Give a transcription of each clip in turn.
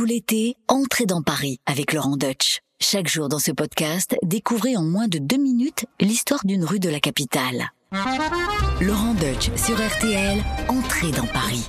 Tout l'été, entrez dans Paris avec Laurent Deutsch. Chaque jour dans ce podcast, découvrez en moins de deux minutes l'histoire d'une rue de la capitale. Laurent Deutsch sur RTL, entrez dans Paris.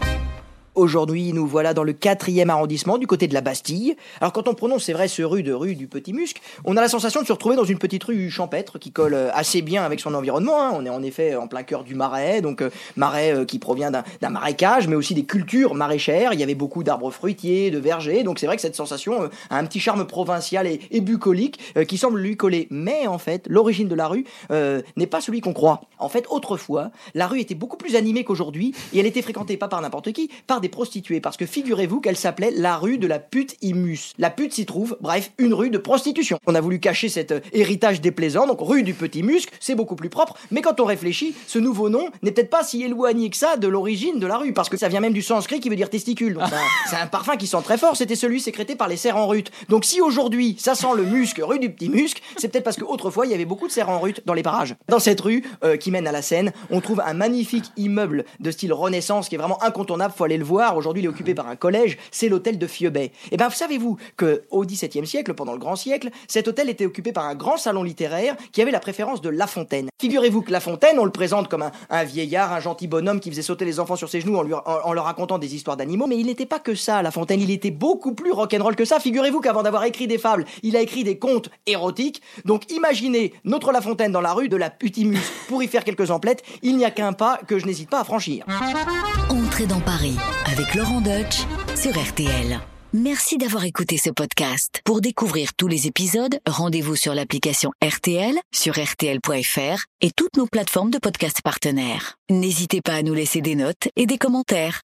Aujourd'hui, nous voilà dans le quatrième arrondissement, du côté de la Bastille. Alors quand on prononce, c'est vrai, ce rue de rue du Petit Musc, on a la sensation de se retrouver dans une petite rue champêtre qui colle euh, assez bien avec son environnement. hein. On est en effet en plein cœur du marais, donc euh, marais euh, qui provient d'un marécage, mais aussi des cultures maraîchères. Il y avait beaucoup d'arbres fruitiers, de vergers, donc c'est vrai que cette sensation a un petit charme provincial et, et bucolique qui semble lui coller. Mais en fait, l'origine de la rue n'est pas celui qu'on croit. En fait, autrefois, la rue était beaucoup plus animée qu'aujourd'hui et elle était fréquentée pas par n'importe qui, par des prostituées. Parce que figurez-vous qu'elle s'appelait la rue de la pute Imus. La pute s'y trouve, bref, une rue de prostitution. On a voulu cacher cet euh, héritage déplaisant, donc rue du Petit Musc, c'est beaucoup plus propre. Mais quand on réfléchit, ce nouveau nom n'est peut-être pas si éloigné que ça de l'origine de la rue, parce que ça vient même du sanskrit qui veut dire testicule. Donc c'est un- c'est un, parfum qui sent très fort, c'était celui sécrété par les cerfs en rute. Donc si aujourd'hui ça sent le musc, rue du Petit Musc, c'est peut-être parce qu'autrefois il y avait beaucoup de cerfs en rute dans les parages. Dans cette rue euh, qui mène à la Seine, on trouve un magnifique immeuble de style Renaissance qui est vraiment incontournable, faut aller le voir. Aujourd'hui il est occupé par un collège, c'est l'hôtel de Fiebay. Et ben savez-vous que au XVIIe siècle, pendant le Grand Siècle, cet hôtel était occupé par un grand salon littéraire qui avait la préférence de La Fontaine. Figurez-vous que La Fontaine, on le présente comme un, vieillard, un gentil bonhomme qui faisait sauter les enfants sur ses genoux en leur racontant des histoires d'animaux, mais il n'était pas que ça, La Fontaine, il était beaucoup plus rock'n'roll que ça. Figurez-vous qu'avant d'avoir écrit des fables, il a écrit des contes érotiques. Donc imaginez notre La Fontaine dans la rue de la Putimus pour y faire quelques emplettes, il n'y a qu'un pas que je n'hésite pas à franchir. Entrez dans Paris avec Laurent Deutsch sur RTL. Merci d'avoir écouté ce podcast. Pour découvrir tous les épisodes, rendez-vous sur l'application RTL, sur RTL.fr et toutes nos plateformes de podcast partenaires. N'hésitez pas à nous laisser des notes et des commentaires.